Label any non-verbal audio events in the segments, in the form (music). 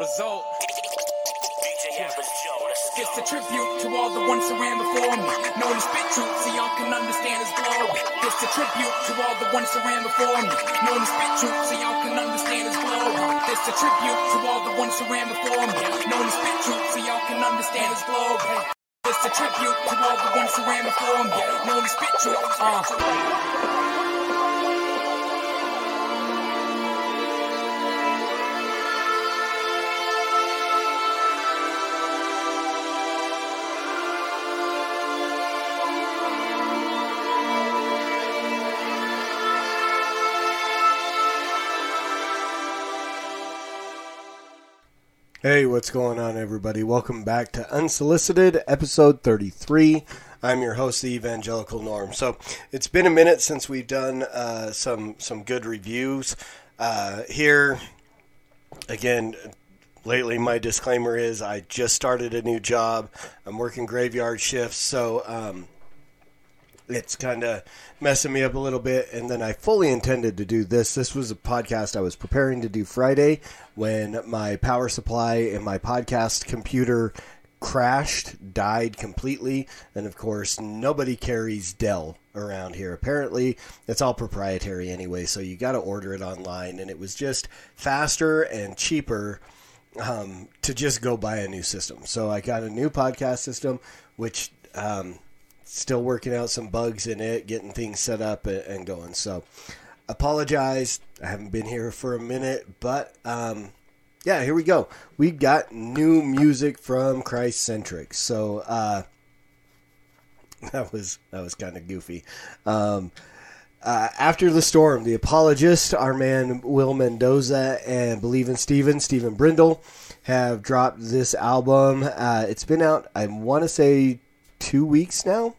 Result. DJ Average Joe, let's Just a tribute to all the ones who ran before me. Known as spit truth, so y'all can understand his glory. Just a tribute to all the ones who ran before me. Known as spit truth, so y'all can understand his glory. Just a tribute to all the ones who ran before me. Known as spit truth, so y'all can understand his glory. Just a tribute to all the ones who ran before me. Known as spit truth. Uh. Hey, what's going on, everybody? Welcome back to Unsolicited, episode 33. I'm your host, the Evangelical Norm. So, it's been a minute since we've done uh, some some good reviews uh, here. Again, lately, my disclaimer is I just started a new job. I'm working graveyard shifts, so um, it's kind of messing me up a little bit. And then I fully intended to do this. This was a podcast I was preparing to do Friday when my power supply in my podcast computer crashed, died completely. And of course, nobody carries Dell around here. Apparently, it's all proprietary anyway, so you got to order it online. And it was just faster and cheaper um, to just go buy a new system. So I got a new podcast system, which um, still working out some bugs in it, getting things set up and, going. So apologize. I haven't been here for a minute, but um, yeah, here we go. We got new music from Christ Centric. So uh, (laughs) that was that was kind of goofy. Um, uh, after the storm, the apologist, our man Will Mendoza, and Believe in Steven, Stephen Brindle, have dropped this album. Uh, it's been out, I want to say, two weeks now,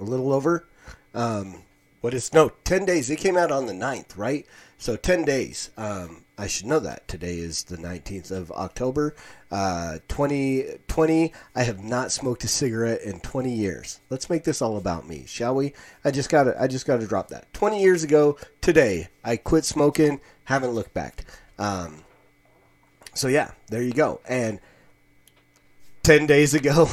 a little over. Um, what is no ten days? It came out on the 9th, right? So ten days. Um, I should know that today is the nineteenth of October, uh, twenty twenty. I have not smoked a cigarette in twenty years. Let's make this all about me, shall we? I just got to I just got to drop that. Twenty years ago today, I quit smoking. Haven't looked back. Um, so yeah, there you go. And 10 days ago,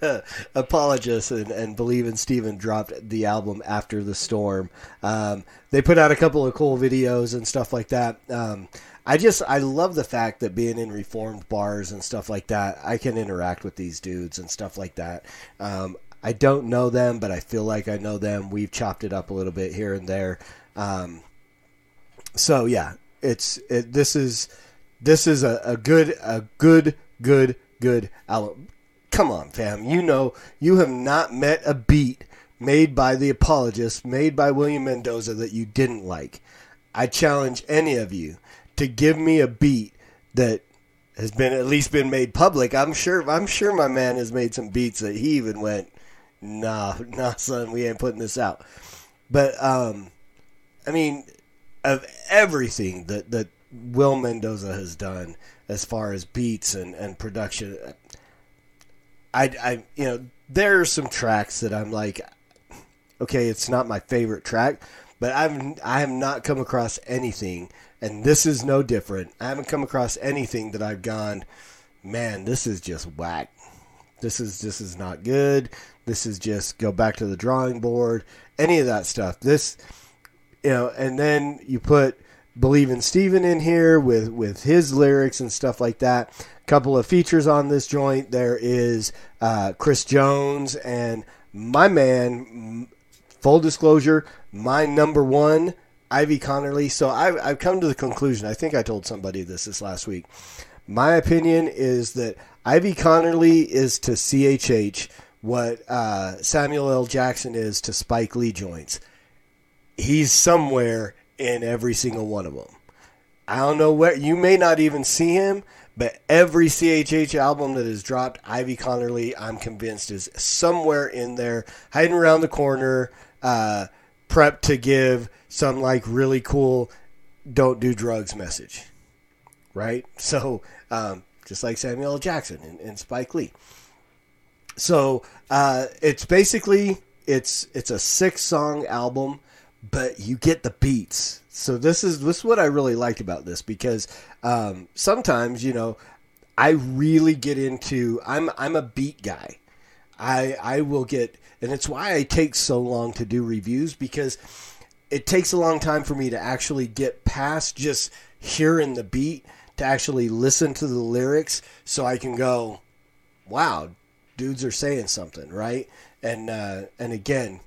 (laughs) Apologists and, and Believe in Steven dropped the album After the Storm. Um, they put out a couple of cool videos and stuff like that. Um, I just, I love the fact that being in reformed bars and stuff like that, I can interact with these dudes and stuff like that. Um, I don't know them, but I feel like I know them. We've chopped it up a little bit here and there. Um, so yeah, it's it, this is this is a, a good a good good good album. Come on, fam. You know you have not met a beat made by the apologists, made by William Mendoza that you didn't like. I challenge any of you to give me a beat that has been at least been made public. I'm sure I'm sure my man has made some beats that he even went, nah, nah, son, we ain't putting this out. But um I mean, of everything that that Will Mendoza has done as far as beats and, and production, I, I you know there are some tracks that I'm like, okay, it's not my favorite track, but I've I have not come across anything, and this is no different. I haven't come across anything that I've gone, man, this is just whack. This is this is not good. This is just go back to the drawing board. Any of that stuff. This you know, and then you put Believe in Steven in here with with his lyrics and stuff like that. Couple of features on this joint. There is uh, Chris Jones and my man. Full disclosure, my number one, Ivy Connerly. So I've, I've come to the conclusion. I think I told somebody this this last week. My opinion is that Ivy Connerly is to CHH what uh, Samuel L. Jackson is to Spike Lee joints he's somewhere in every single one of them. I don't know where you may not even see him, but every CHH album that is dropped, Ivy Connerly, I'm convinced is somewhere in there, hiding around the corner, uh, prep to give some like really cool "don't do drugs" message, right? (laughs) So, um, just like Samuel L. Jackson and, and Spike Lee. So uh, it's basically it's it's a six song album, but you get the beats. So this is this is what I really liked about this because um, sometimes you know I really get into I'm I'm a beat guy. I I will get and it's why I take so long to do reviews because it takes a long time for me to actually get past just hearing the beat to actually listen to the lyrics so I can go, wow, dudes are saying something, right? And uh, and again,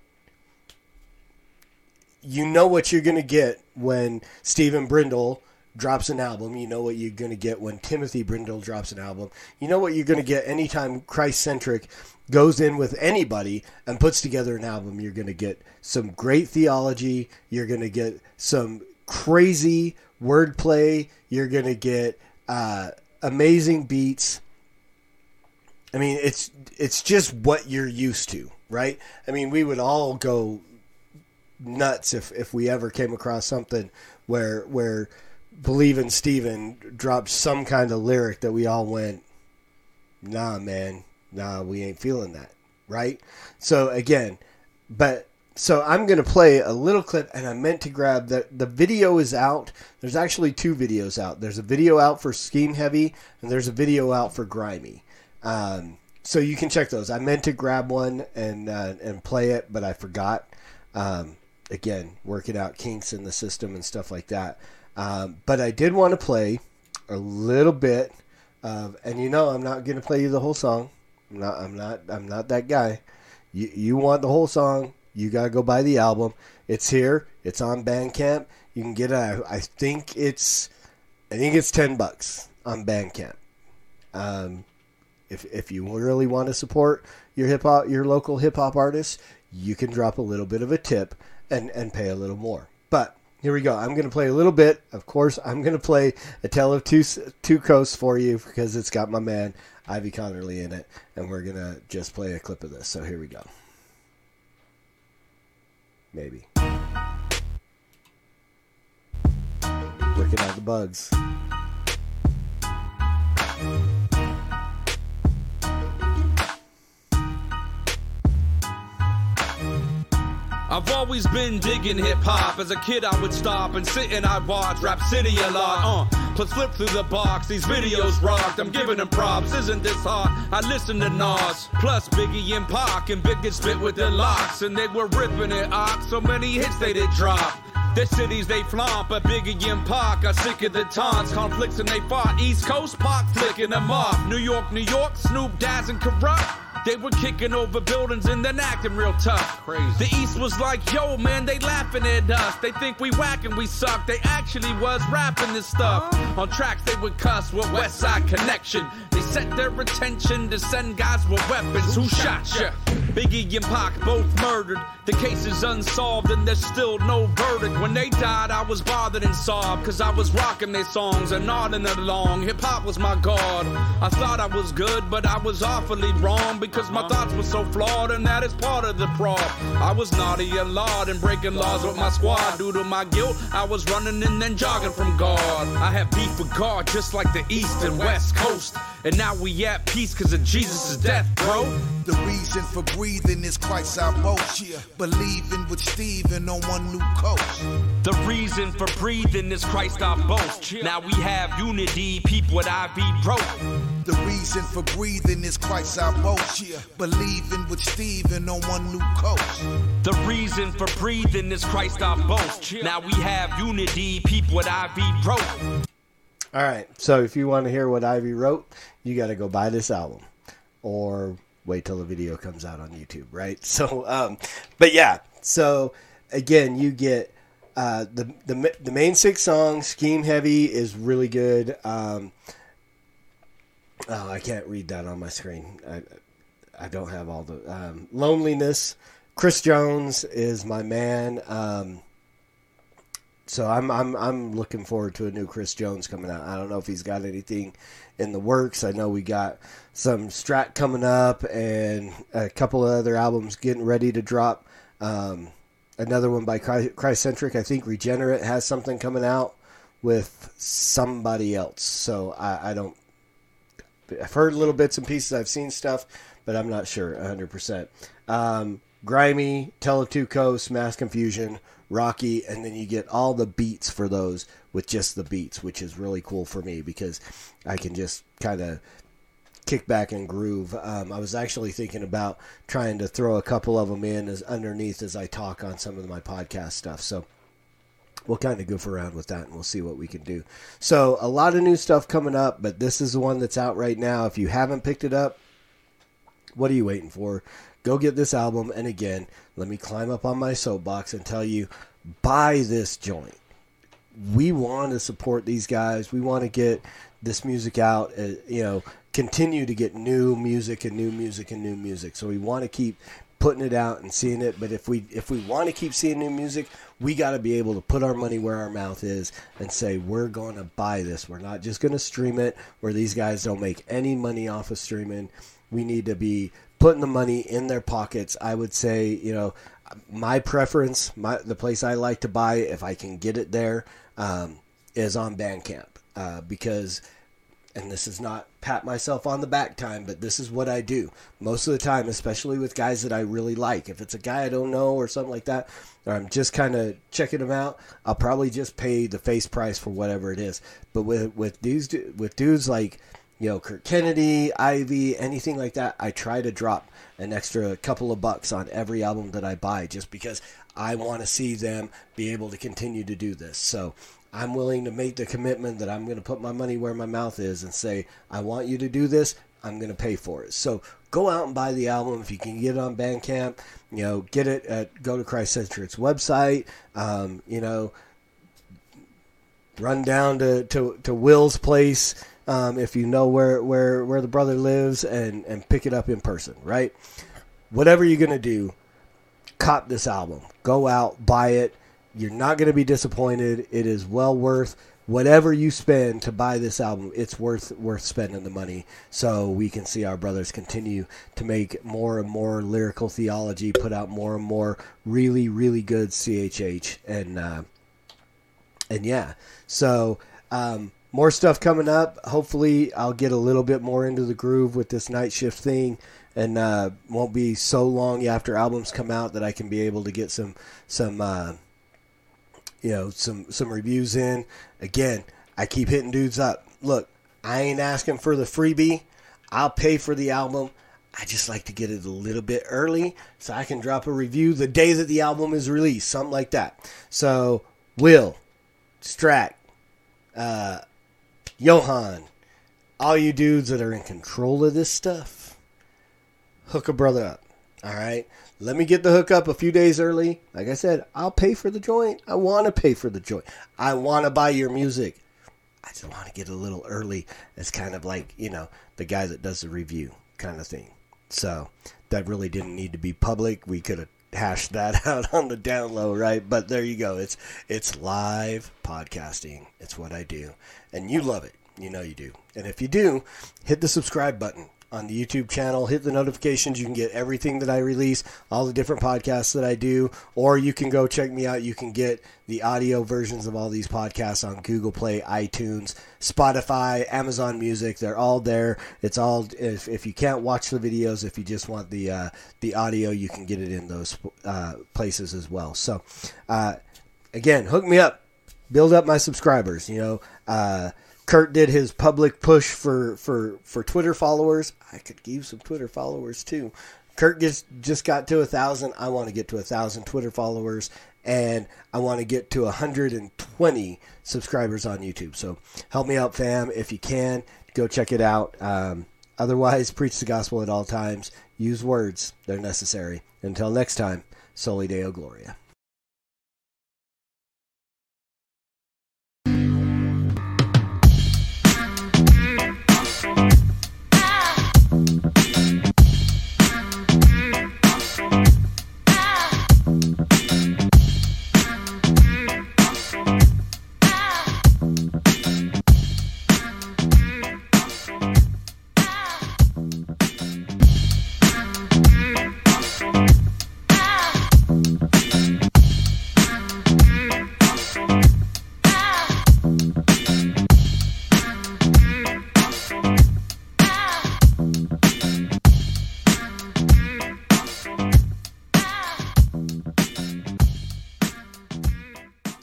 you know what you're gonna get when Stephen Brindle drops an album. You know what you're gonna get when Timothy Brindle drops an album. You know what you're gonna get anytime Christ centric goes in with anybody and puts together an album. You're gonna get some great theology. You're gonna get some crazy wordplay. You're gonna get uh, amazing beats. I mean, it's it's just what you're used to, right? I mean, we would all go nuts if if we ever came across something where where believing Steven dropped some kind of lyric that we all went, nah, man, nah, we ain't feeling that, right? So again, but so I'm gonna play a little clip, and I meant to grab that the video is out. There's actually two videos out. There's a video out for Scheme Heavy, and there's a video out for Grimy. Um, so you can check those. I meant to grab one and uh, and play it, but I forgot. Um, again, working out kinks in the system and stuff like that. Um, but I did want to play a little bit of, and you know, I'm not going to play you the whole song. I'm not. I'm not. I'm not that guy. You you want the whole song? You gotta go buy the album. It's here. It's on Bandcamp. You can get it. I think it's. I think it's ten bucks on Bandcamp. Um, if if you really want to support your hip hop, your local hip hop artists, you can drop a little bit of a tip and and pay a little more. But here we go. I'm going to play a little bit. Of course, I'm going to play a Tale of Two Two Coasts for you because it's got my man Ivy Connerly in it, and we're going to just play a clip of this. So here we go. Maybe. Working out the bugs. I've always been digging hip hop. As a kid, I would stop and sit and I'd watch Rap City a lot. Uh, plus flip through the box. These videos rocked. I'm giving them props. Isn't this hot? I listen to Nas. Plus Biggie and Pac and Big spit with their locks. And they were ripping it off. So many hits they did drop. Their cities they flaunt, but Biggie and Pac are sick of the taunts, conflicts and they fought. East Coast Pac flicking them off. New York, New York, Snoop Daz and Kurupt. They were kicking over buildings and then acting real tough. Crazy. The East was like, yo, man, they laughing at us. They think we whack and we suck. They actually was rapping this stuff. Uh-huh. On tracks they would cuss with West Side Connection. They set their attention to send guys with weapons. Who shot ya? Biggie and Pac both murdered. The case is unsolved and there's still no verdict. When they died, I was bothered and sobbed. Cause I was rocking their songs and nodding along. Hip hop was my god. I thought I was good, but I was awfully wrong because my thoughts were so flawed, and that is part of the problem. I was naughty and lawed and breaking laws with my squad. Due to my guilt, I was running and then jogging from God. I have beef with God just like the East and West Coast. And now we at peace because of Jesus' death, bro. The reason for breathing is Christ our boast. Believing with Stephen on one new coast. The reason for breathing is Christ our boast. Now we have unity, peep what Ivy wrote. The reason for breathing is Christ our boast. Believing with Stephen on one new coast. The reason for breathing is Christ our boast. Now we have unity, peep what Ivy wrote. All right. So if you want to hear what Ivy wrote, you got to go buy this album or wait till the video comes out on YouTube, right? (laughs) So, um, but yeah. So again, you get uh, the the the main six songs. Scheme Heavy is really good. Um, oh, I can't read that on my screen. I I don't have all the um, loneliness. Chris Jones is my man. Um, so I'm I'm I'm looking forward to a new Chris Jones coming out. I don't know if he's got anything in the works. I know we got some Strat coming up and a couple of other albums getting ready to drop. Um, another one by Christ-centric. I think Regenerate has something coming out with somebody else. So I, I don't. I've heard little bits and pieces. I've seen stuff, but I'm not sure 100. Um, Grimy, Coasts, Mass Confusion, rocky, and then you get all the beats for those with just the beats, which is really cool for me because I can just kind of kick back and groove. Um, I was actually thinking about trying to throw a couple of them in as underneath as I talk on some of my podcast stuff. So we'll kind of goof around with that and we'll see what we can do. So a lot of new stuff coming up, but this is the one that's out right now. If you haven't picked it up, what are you waiting for? Go get this album. And again, let me climb up on my soapbox and tell you buy this joint. We want to support these guys. We want to get this music out, uh, you know, continue to get new music and new music and new music. So we want to keep putting it out and seeing it. But if we if we want to keep seeing new music, we got to be able to put our money where our mouth is and say we're going to buy this. We're not just going to stream it where these guys don't make any money off of streaming. We need to be putting the money in their pockets. I would say, you know, my preference, my the place I like to buy if I can get it there, um, is on Bandcamp uh, because and this is not pat myself on the back time, but this is what I do most of the time, especially with guys that I really like. If it's a guy I don't know or something like that, or I'm just kind of checking them out, I'll probably just pay the face price for whatever it is. But with with dudes with dudes like you know Kurt Kennedy, Ivy, anything like that, I try to drop an extra couple of bucks on every album that I buy, just because I want to see them be able to continue to do this. So I'm willing to make the commitment that I'm going to put my money where my mouth is and say, I want you to do this. I'm going to pay for it. So go out and buy the album if you can get it on Bandcamp. You know, get it at Go to Christ Centric's website. Um, you know, run down to, to, to Will's place um, if you know where, where, where the brother lives and, and pick it up in person, right? Whatever you're going to do, cop this album. Go out, buy it. You're not going to be disappointed. It is well worth whatever you spend to buy this album. It's worth worth spending the money so we can see our brothers continue to make more and more lyrical theology, put out more and more really really good CHH and uh, and yeah. So um, more stuff coming up. Hopefully, I'll get a little bit more into the groove with this night shift thing and uh, won't be so long after albums come out that I can be able to get some some uh, you know some some reviews in. Again, I keep hitting dudes up. Look, I ain't asking for the freebie. I'll pay for the album. I just like to get it a little bit early so I can drop a review the day that the album is released, something like that. So, Will, Strat, uh, Johan, all you dudes that are in control of this stuff, hook a brother up. All right. Let me get the hookup a few days early. Like I said, I'll pay for the joint. I want to pay for the joint. I want to buy your music. I just want to get a little early. It's kind of like, you know, the guy that does the review kind of thing. So that really didn't need to be public. We could have hashed that (laughs) out on the down low, right? But there you go. It's it's live podcasting. It's what I do. And you love it. You know you do. And if you do, hit the subscribe button on the YouTube channel. Hit the notifications. You can get everything that I release, all the different podcasts that I do, or you can go check me out. You can get the audio versions of all these podcasts on Google Play, iTunes, Spotify, Amazon Music. They're all there. It's all if, if you can't watch the videos, if you just want the uh, the audio, you can get it in those uh, places as well. So, uh, again, hook me up, build up my subscribers. You know. Kurt did his public push for, for, for Twitter followers. I could give some Twitter followers too. Kurt just just got to a thousand. I want to get to a thousand Twitter followers, and I want to get to 120 subscribers on YouTube. So help me out, fam, if you can. Go check it out. Um, otherwise, preach the gospel at all times. Use words; they're necessary. Until next time, Soli Deo Gloria.